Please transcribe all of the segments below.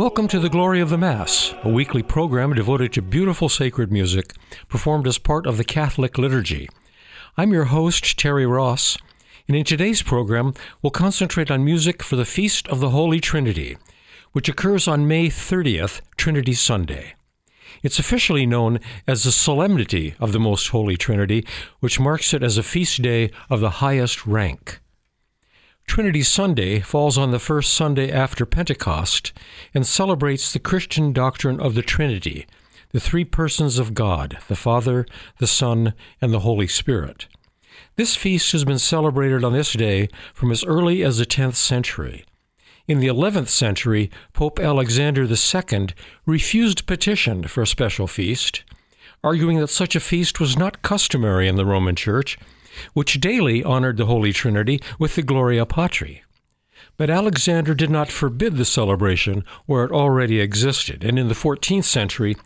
Welcome to the Glory of the Mass, a weekly program devoted to beautiful sacred music performed as part of the Catholic liturgy. I'm your host, Terry Ross, and in today's program, we'll concentrate on music for the Feast of the Holy Trinity, which occurs on May 30th, Trinity Sunday. It's officially known as the Solemnity of the Most Holy Trinity, which marks it as a feast day of the highest rank. Trinity Sunday falls on the first Sunday after Pentecost and celebrates the Christian doctrine of the Trinity, the three persons of God, the Father, the Son, and the Holy Spirit. This feast has been celebrated on this day from as early as the 10th century. In the 11th century, Pope Alexander II refused petition for a special feast, arguing that such a feast was not customary in the Roman Church, which daily honored the Holy Trinity with the Gloria Patri. But Alexander did not forbid the celebration where it already existed, and in the 14th century,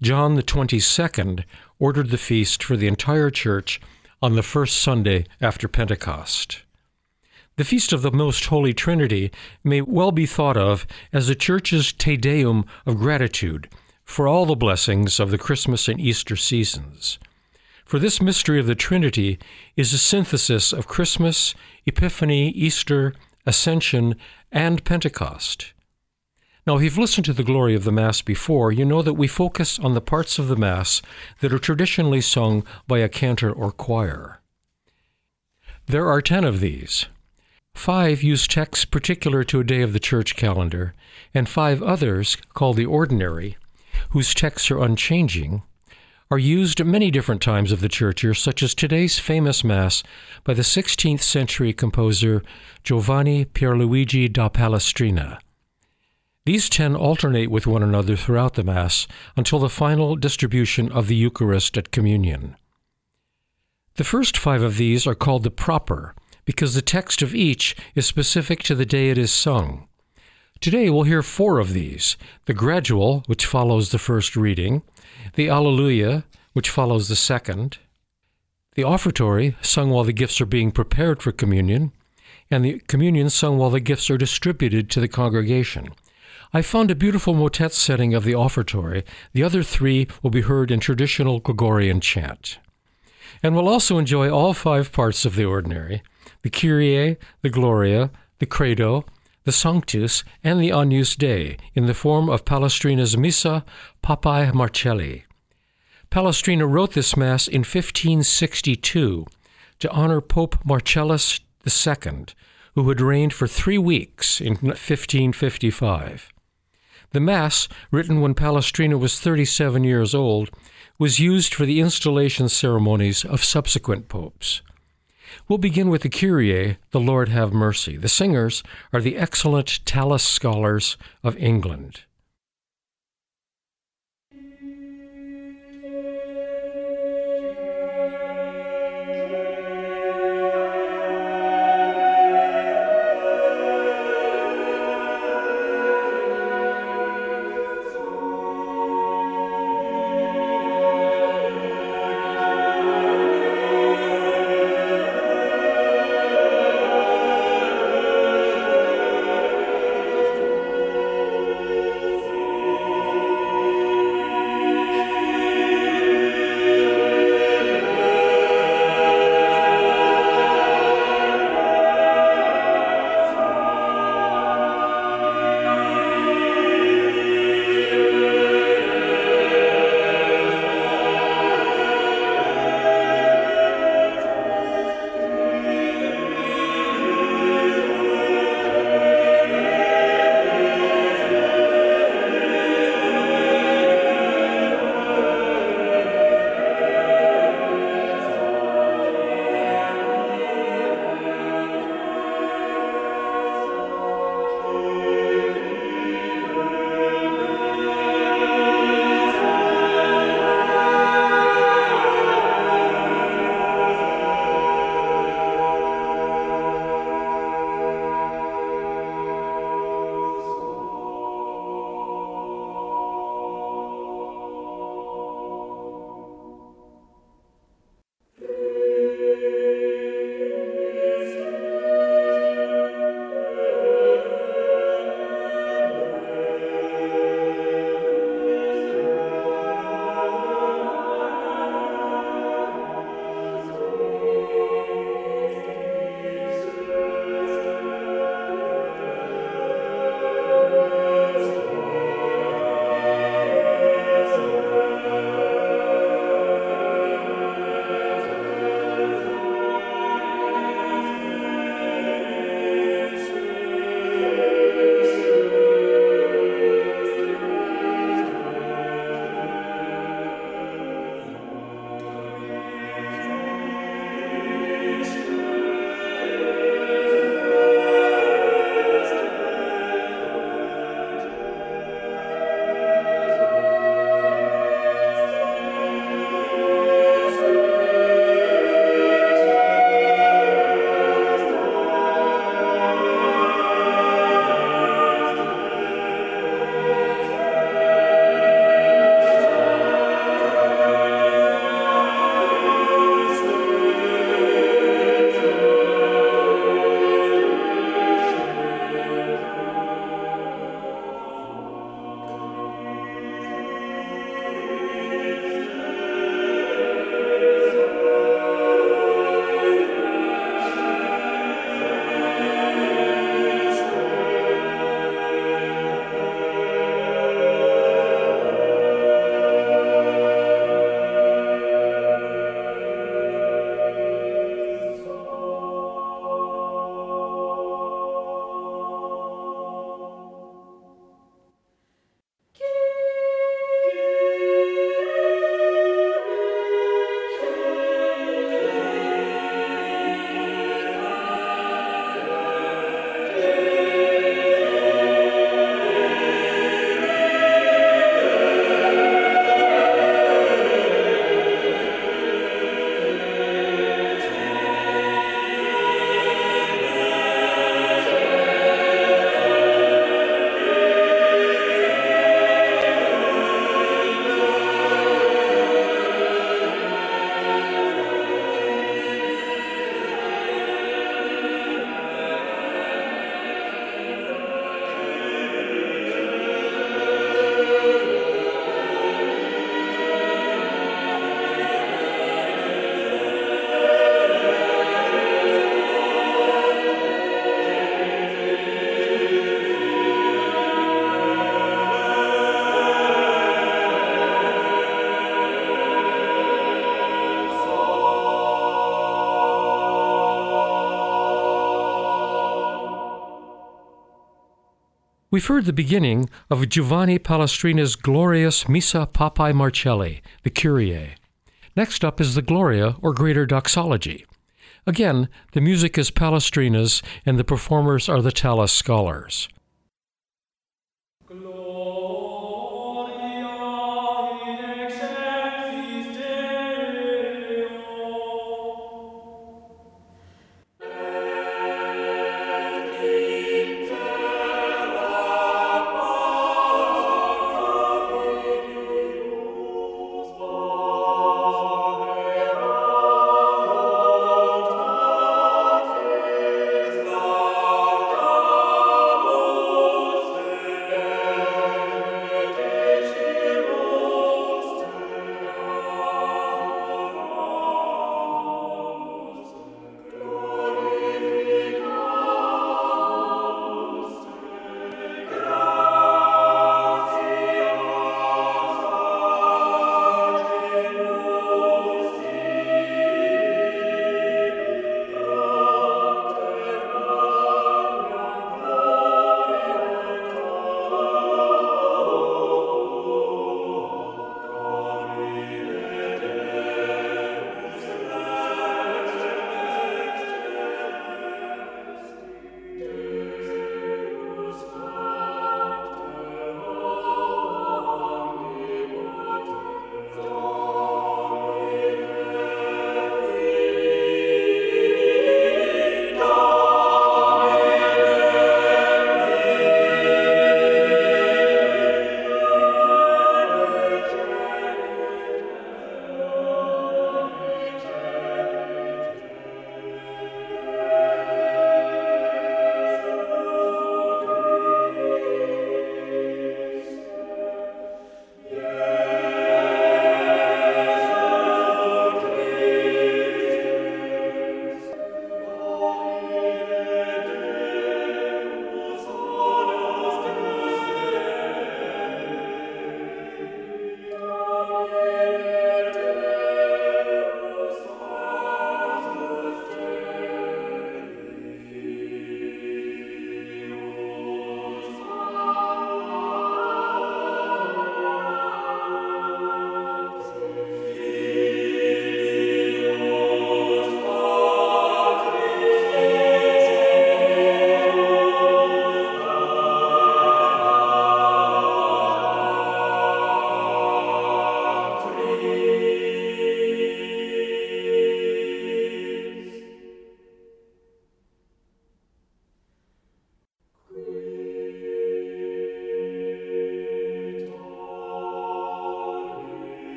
John the 22nd ordered the feast for the entire church on the first Sunday after Pentecost. The Feast of the Most Holy Trinity may well be thought of as the Church's Te Deum of gratitude for all the blessings of the Christmas and Easter seasons. For this mystery of the Trinity is a synthesis of Christmas, Epiphany, Easter, Ascension, and Pentecost. Now, if you've listened to the glory of the Mass before, you know that we focus on the parts of the Mass that are traditionally sung by a cantor or choir. There are ten of these. Five use texts particular to a day of the church calendar, and five others, called the ordinary, whose texts are unchanging, are used at many different times of the church year, such as today's famous Mass by the 16th century composer Giovanni Pierluigi da Palestrina. These ten alternate with one another throughout the Mass until the final distribution of the Eucharist at Communion. The first five of these are called the proper because the text of each is specific to the day it is sung. Today we'll hear four of these the gradual, which follows the first reading, the Alleluia, which follows the second, the offertory, sung while the gifts are being prepared for communion, and the communion sung while the gifts are distributed to the congregation. I found a beautiful motet setting of the offertory. The other three will be heard in traditional Gregorian chant. And we'll also enjoy all five parts of the ordinary the Kyrie, the Gloria, the Credo, the Sanctus, and the Agnus Dei in the form of Palestrina's Missa Papae Marcelli. Palestrina wrote this Mass in 1562 to honor Pope Marcellus II, who had reigned for three weeks in 1555. The Mass, written when Palestrina was 37 years old, was used for the installation ceremonies of subsequent popes. We'll begin with the Kyrie, the Lord have mercy. The singers are the excellent Tallis scholars of England. We've heard the beginning of Giovanni Palestrina's glorious Missa Papae Marcelli, the Kyrie. Next up is the Gloria, or Greater Doxology. Again, the music is Palestrina's, and the performers are the Tallis scholars.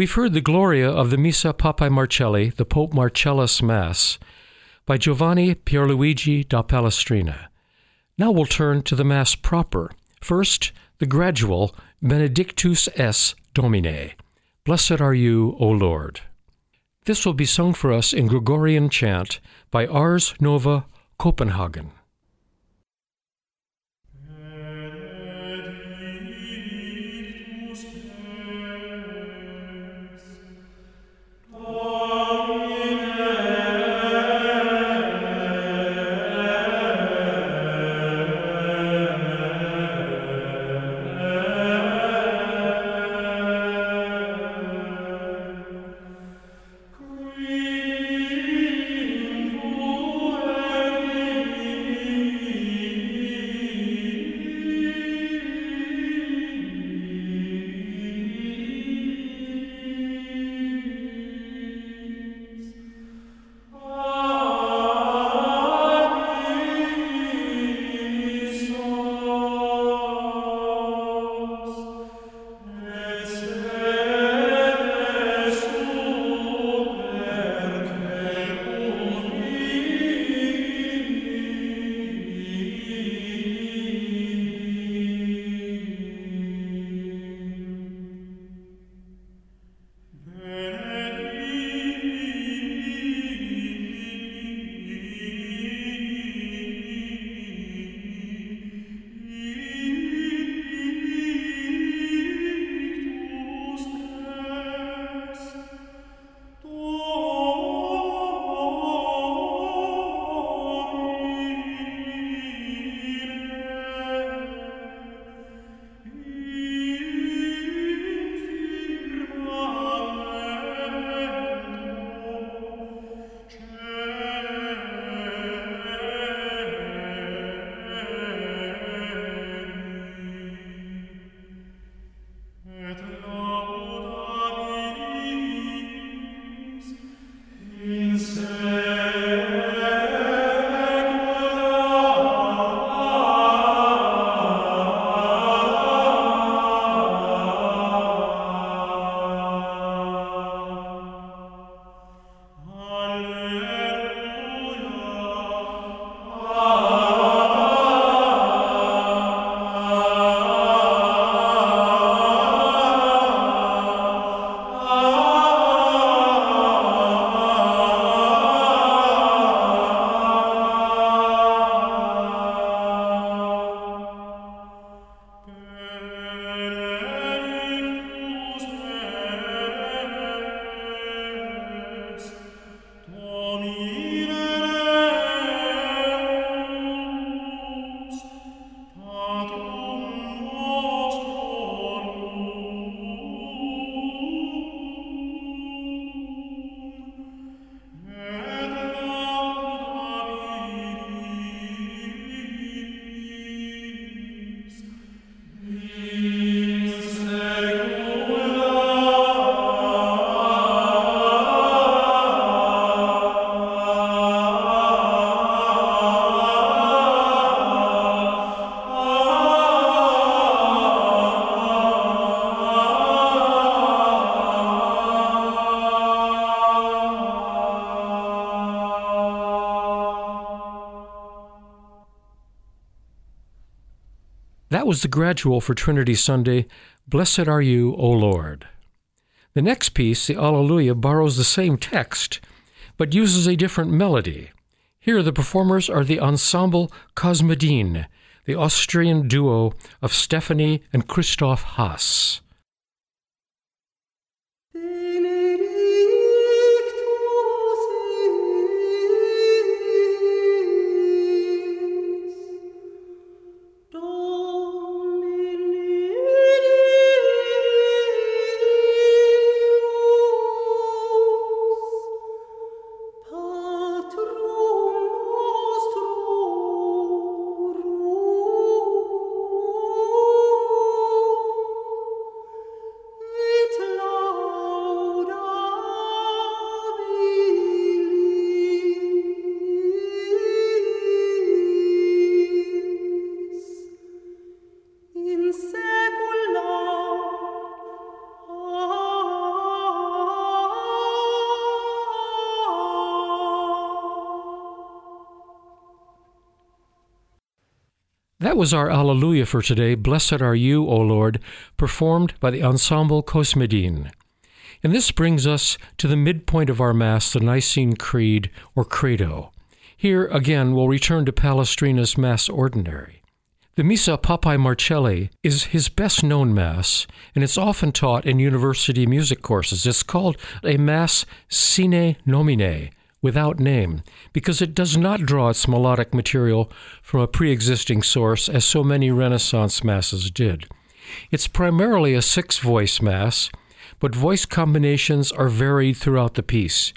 We've heard the Gloria of the Missa Papae Marcelli, the Pope Marcellus Mass, by Giovanni Pierluigi da Palestrina. Now we'll turn to the Mass proper. First, the gradual Benedictus es Domine. Blessed are you, O Lord. This will be sung for us in Gregorian chant by Ars Nova Copenhagen. Was the gradual for Trinity Sunday, Blessed Are You, O Lord. The next piece, the Alleluia, borrows the same text, but uses a different melody. Here the performers are the Ensemble Cosmedin, the Austrian duo of Stephanie and Christoph Haas. Was our Alleluia for today, Blessed Are You, O Lord, performed by the Ensemble Cosmedin. And this brings us to the midpoint of our Mass, the Nicene Creed, or Credo. Here again we'll return to Palestrina's Mass Ordinary. The Missa Papae Marcelli is his best known Mass, and it's often taught in university music courses. It's called a Mass sine nomine, without name, because it does not draw its melodic material from a pre existing source as so many Renaissance Masses did. It's primarily a six voice Mass, but voice combinations are varied throughout the piece.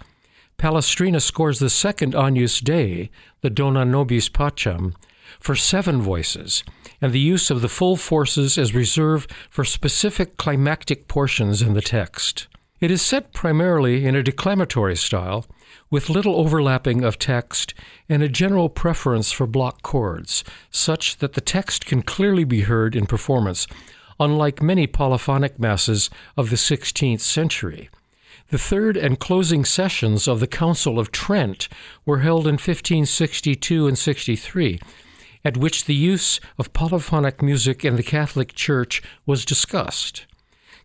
Palestrina scores the second Agnus Dei, the Dona Nobis Pacem, for seven voices, and the use of the full forces is reserved for specific climactic portions in the text. It is set primarily in a declamatory style, with little overlapping of text and a general preference for block chords, such that the text can clearly be heard in performance, unlike many polyphonic masses of the 16th century. The third and closing sessions of the Council of Trent were held in 1562 and 63, at which the use of polyphonic music in the Catholic Church was discussed.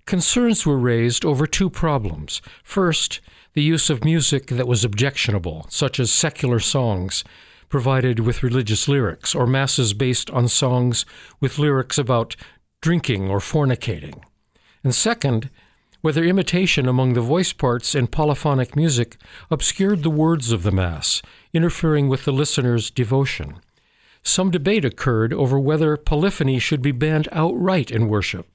Concerns were raised over two problems. First, the use of music that was objectionable, such as secular songs provided with religious lyrics, or masses based on songs with lyrics about drinking or fornicating. And second, whether imitation among the voice parts in polyphonic music obscured the words of the Mass, interfering with the listener's devotion. Some debate occurred over whether polyphony should be banned outright in worship,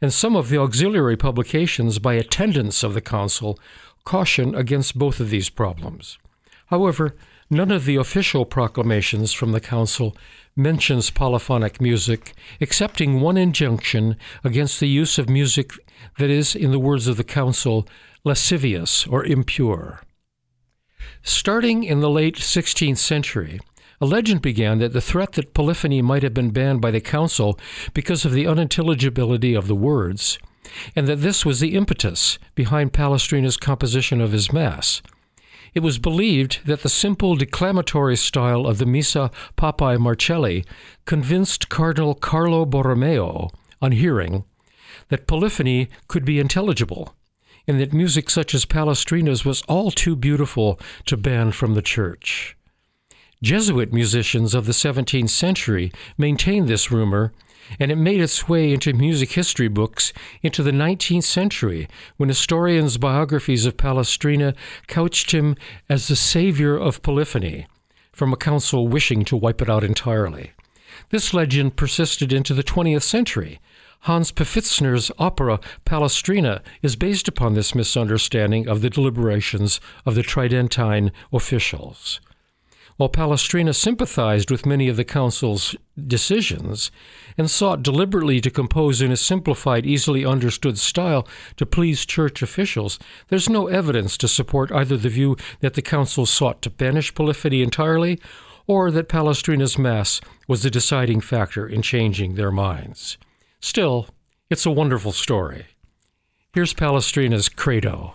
and some of the auxiliary publications by attendants of the Council caution against both of these problems. However, none of the official proclamations from the Council mentions polyphonic music, excepting one injunction against the use of music that is, in the words of the Council, lascivious or impure. Starting in the late 16th century, a legend began that the threat that polyphony might have been banned by the Council because of the unintelligibility of the words, and that this was the impetus behind Palestrina's composition of his Mass. It was believed that the simple declamatory style of the Missa Papae Marcelli convinced Cardinal Carlo Borromeo, on hearing, that polyphony could be intelligible, and that music such as Palestrina's was all too beautiful to ban from the church. Jesuit musicians of the 17th century maintained this rumor, and it made its way into music history books into the 19th century when historians' biographies of Palestrina couched him as the savior of polyphony, from a council wishing to wipe it out entirely. This legend persisted into the 20th century, Hans Pfitzner's opera Palestrina is based upon this misunderstanding of the deliberations of the Tridentine officials. While Palestrina sympathized with many of the council's decisions and sought deliberately to compose in a simplified, easily understood style to please church officials, there's no evidence to support either the view that the council sought to banish polyphony entirely or that Palestrina's Mass was the deciding factor in changing their minds. Still, it's a wonderful story. Here's Palestrina's Credo.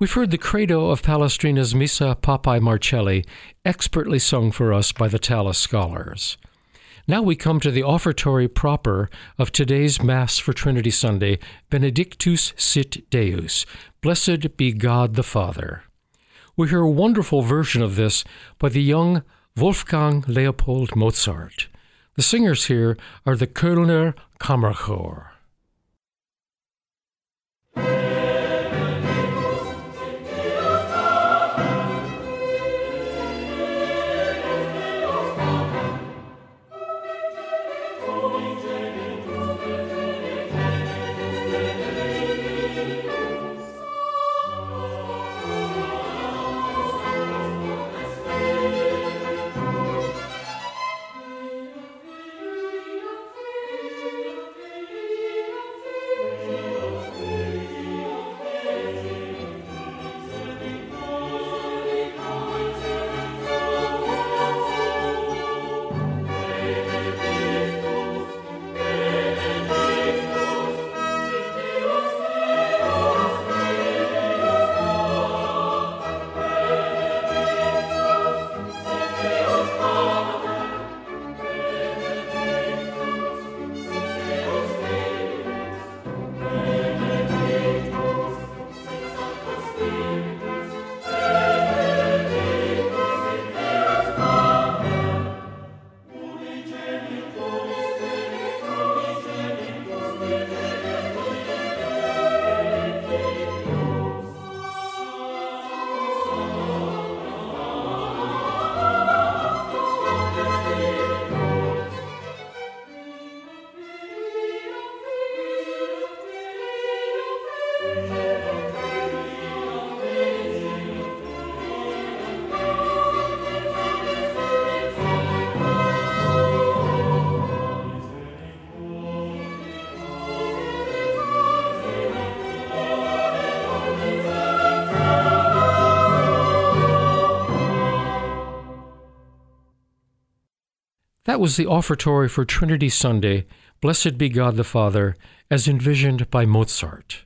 We've heard the credo of Palestrina's Missa Papae Marcelli, expertly sung for us by the Tallis scholars. Now we come to the offertory proper of today's Mass for Trinity Sunday, Benedictus sit Deus, Blessed be God the Father. We hear a wonderful version of this by the young Wolfgang Leopold Mozart. The singers here are the Kölner Kammerchor. That was the offertory for Trinity Sunday, Blessed be God the Father, as envisioned by Mozart.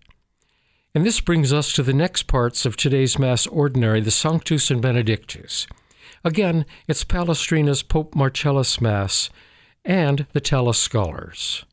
And this brings us to the next parts of today's Mass Ordinary, the Sanctus and Benedictus. Again, it's Palestrina's Pope Marcellus Mass and the Tallis Scholars.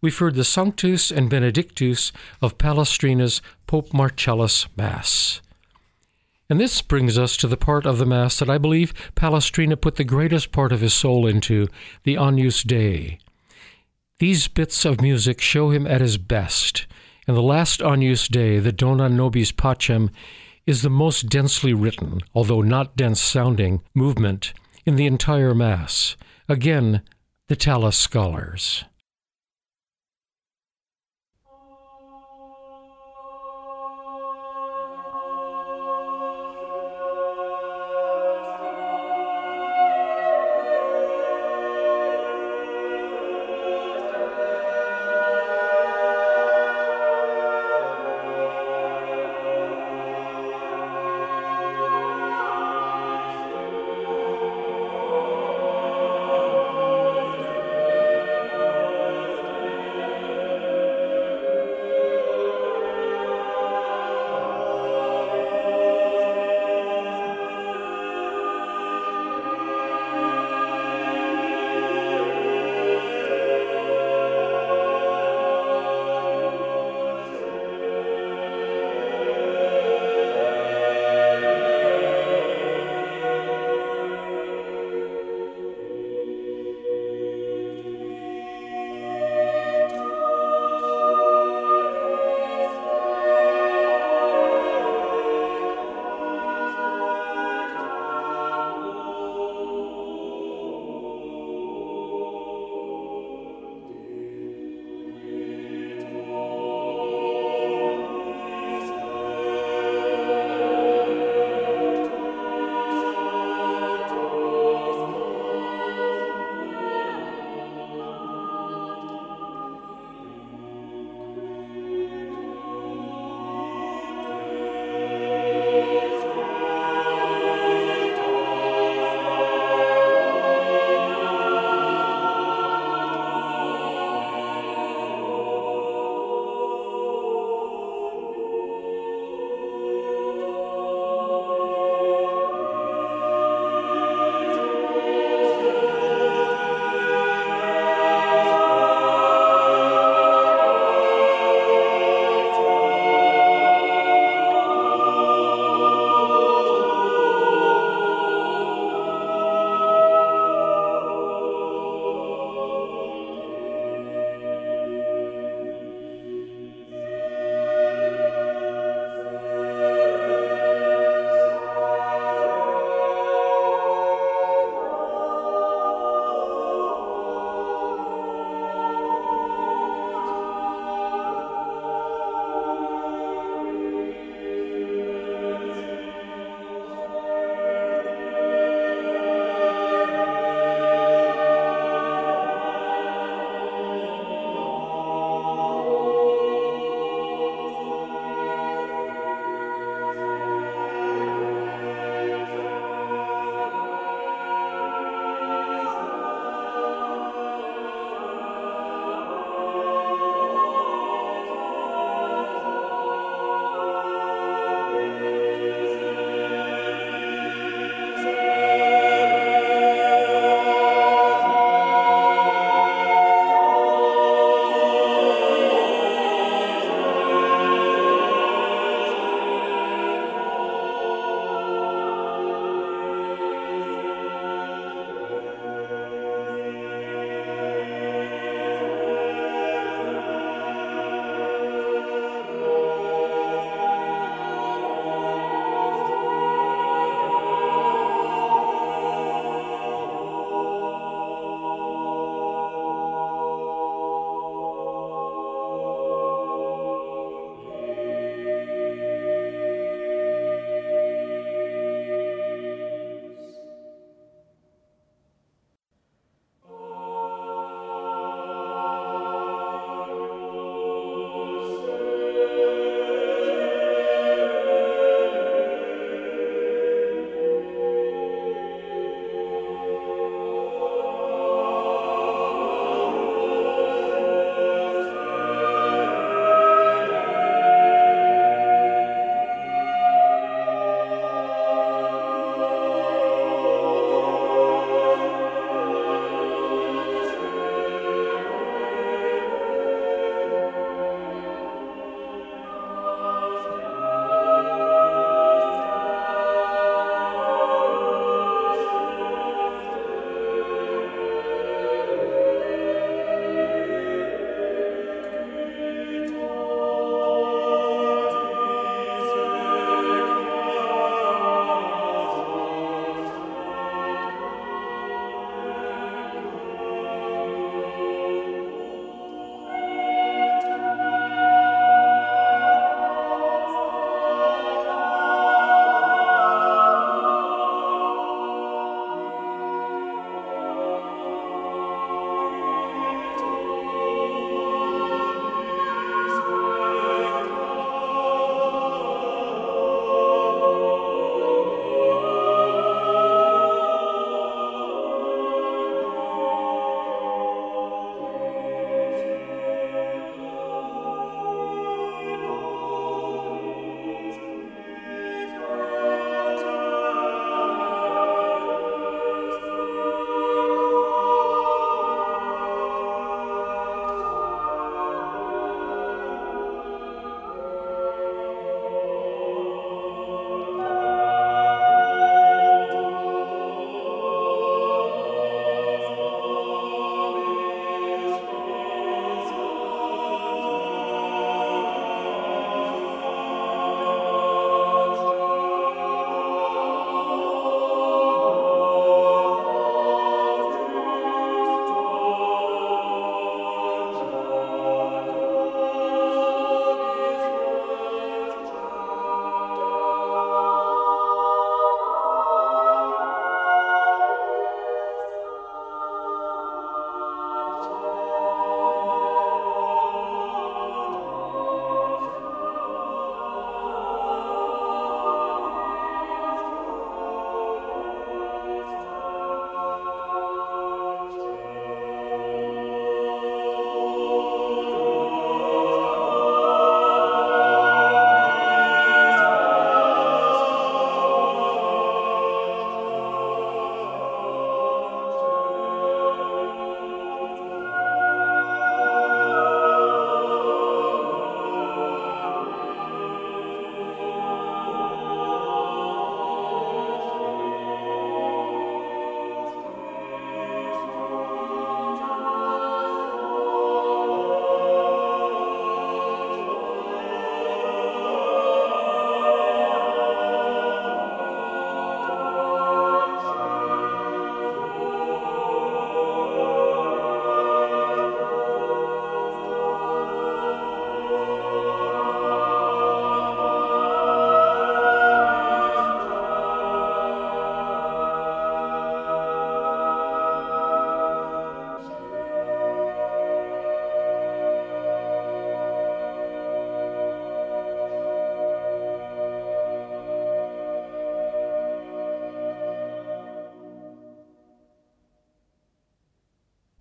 We've heard the Sanctus and Benedictus of Palestrina's Pope Marcellus Mass. And this brings us to the part of the Mass that I believe Palestrina put the greatest part of his soul into, the Agnus Dei. These bits of music show him at his best, and the last Agnus Dei, the Dona Nobis Pacem, is the most densely written, although not dense sounding, movement in the entire Mass. Again, the Tallis scholars.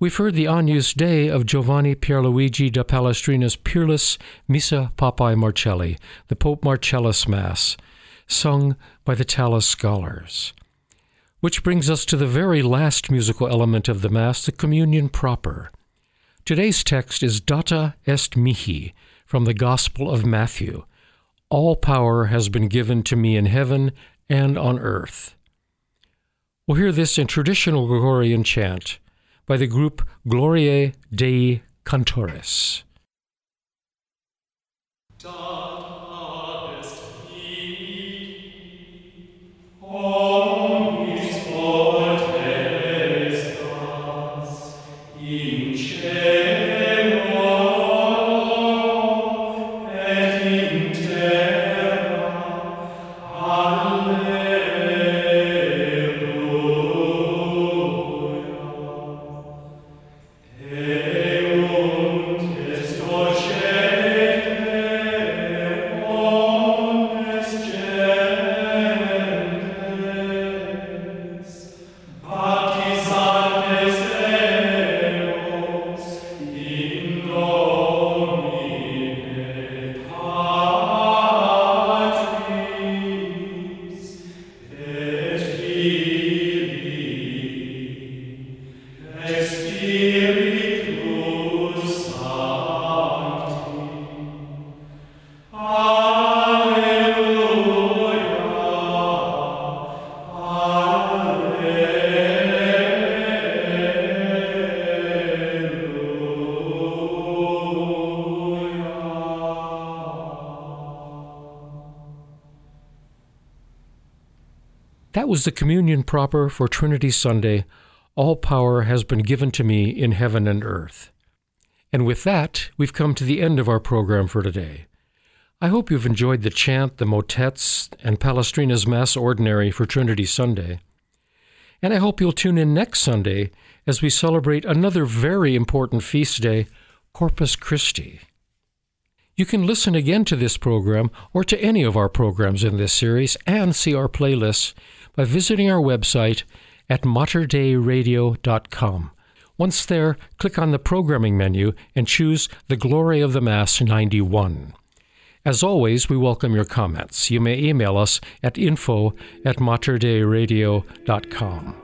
We've heard the Agnus Dei of Giovanni Pierluigi da Palestrina's Peerless Missa Papae Marcelli, the Pope Marcellus Mass, sung by the Tallis Scholars. Which brings us to the very last musical element of the Mass, the communion proper. Today's text is Data est mihi from the Gospel of Matthew. All power has been given to me in heaven and on earth. We'll hear this in traditional Gregorian chant by the group Gloriae Dei Cantores. That was the communion proper for Trinity Sunday. All power has been given to me in heaven and earth. And with that, we've come to the end of our program for today. I hope you've enjoyed the chant, the motets, and Palestrina's Mass Ordinary for Trinity Sunday. And I hope you'll tune in next Sunday as we celebrate another very important feast day, Corpus Christi. You can listen again to this program or to any of our programs in this series and see our playlists by visiting our website at materdeiradio.com. Once there, click on the programming menu and choose The Glory of the Mass 91. As always, we welcome your comments. You may email us at info at materdeiradio.com.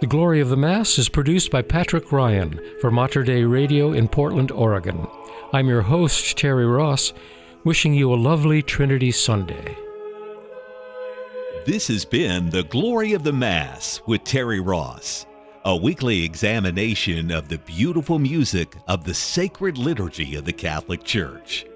The Glory of the Mass is produced by Patrick Ryan for Mater Dei Radio in Portland, Oregon. I'm your host, Terry Ross, wishing you a lovely Trinity Sunday. This has been The Glory of the Mass with Terry Ross, a weekly examination of the beautiful music of the sacred liturgy of the Catholic Church.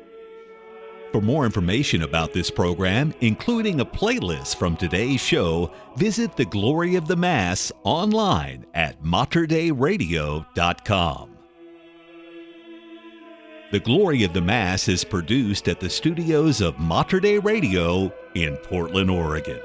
For more information about this program, including a playlist from today's show, visit The Glory of the Mass online at materdeiradio.com. The Glory of the Mass is produced at the studios of Mater Radio in Portland, Oregon.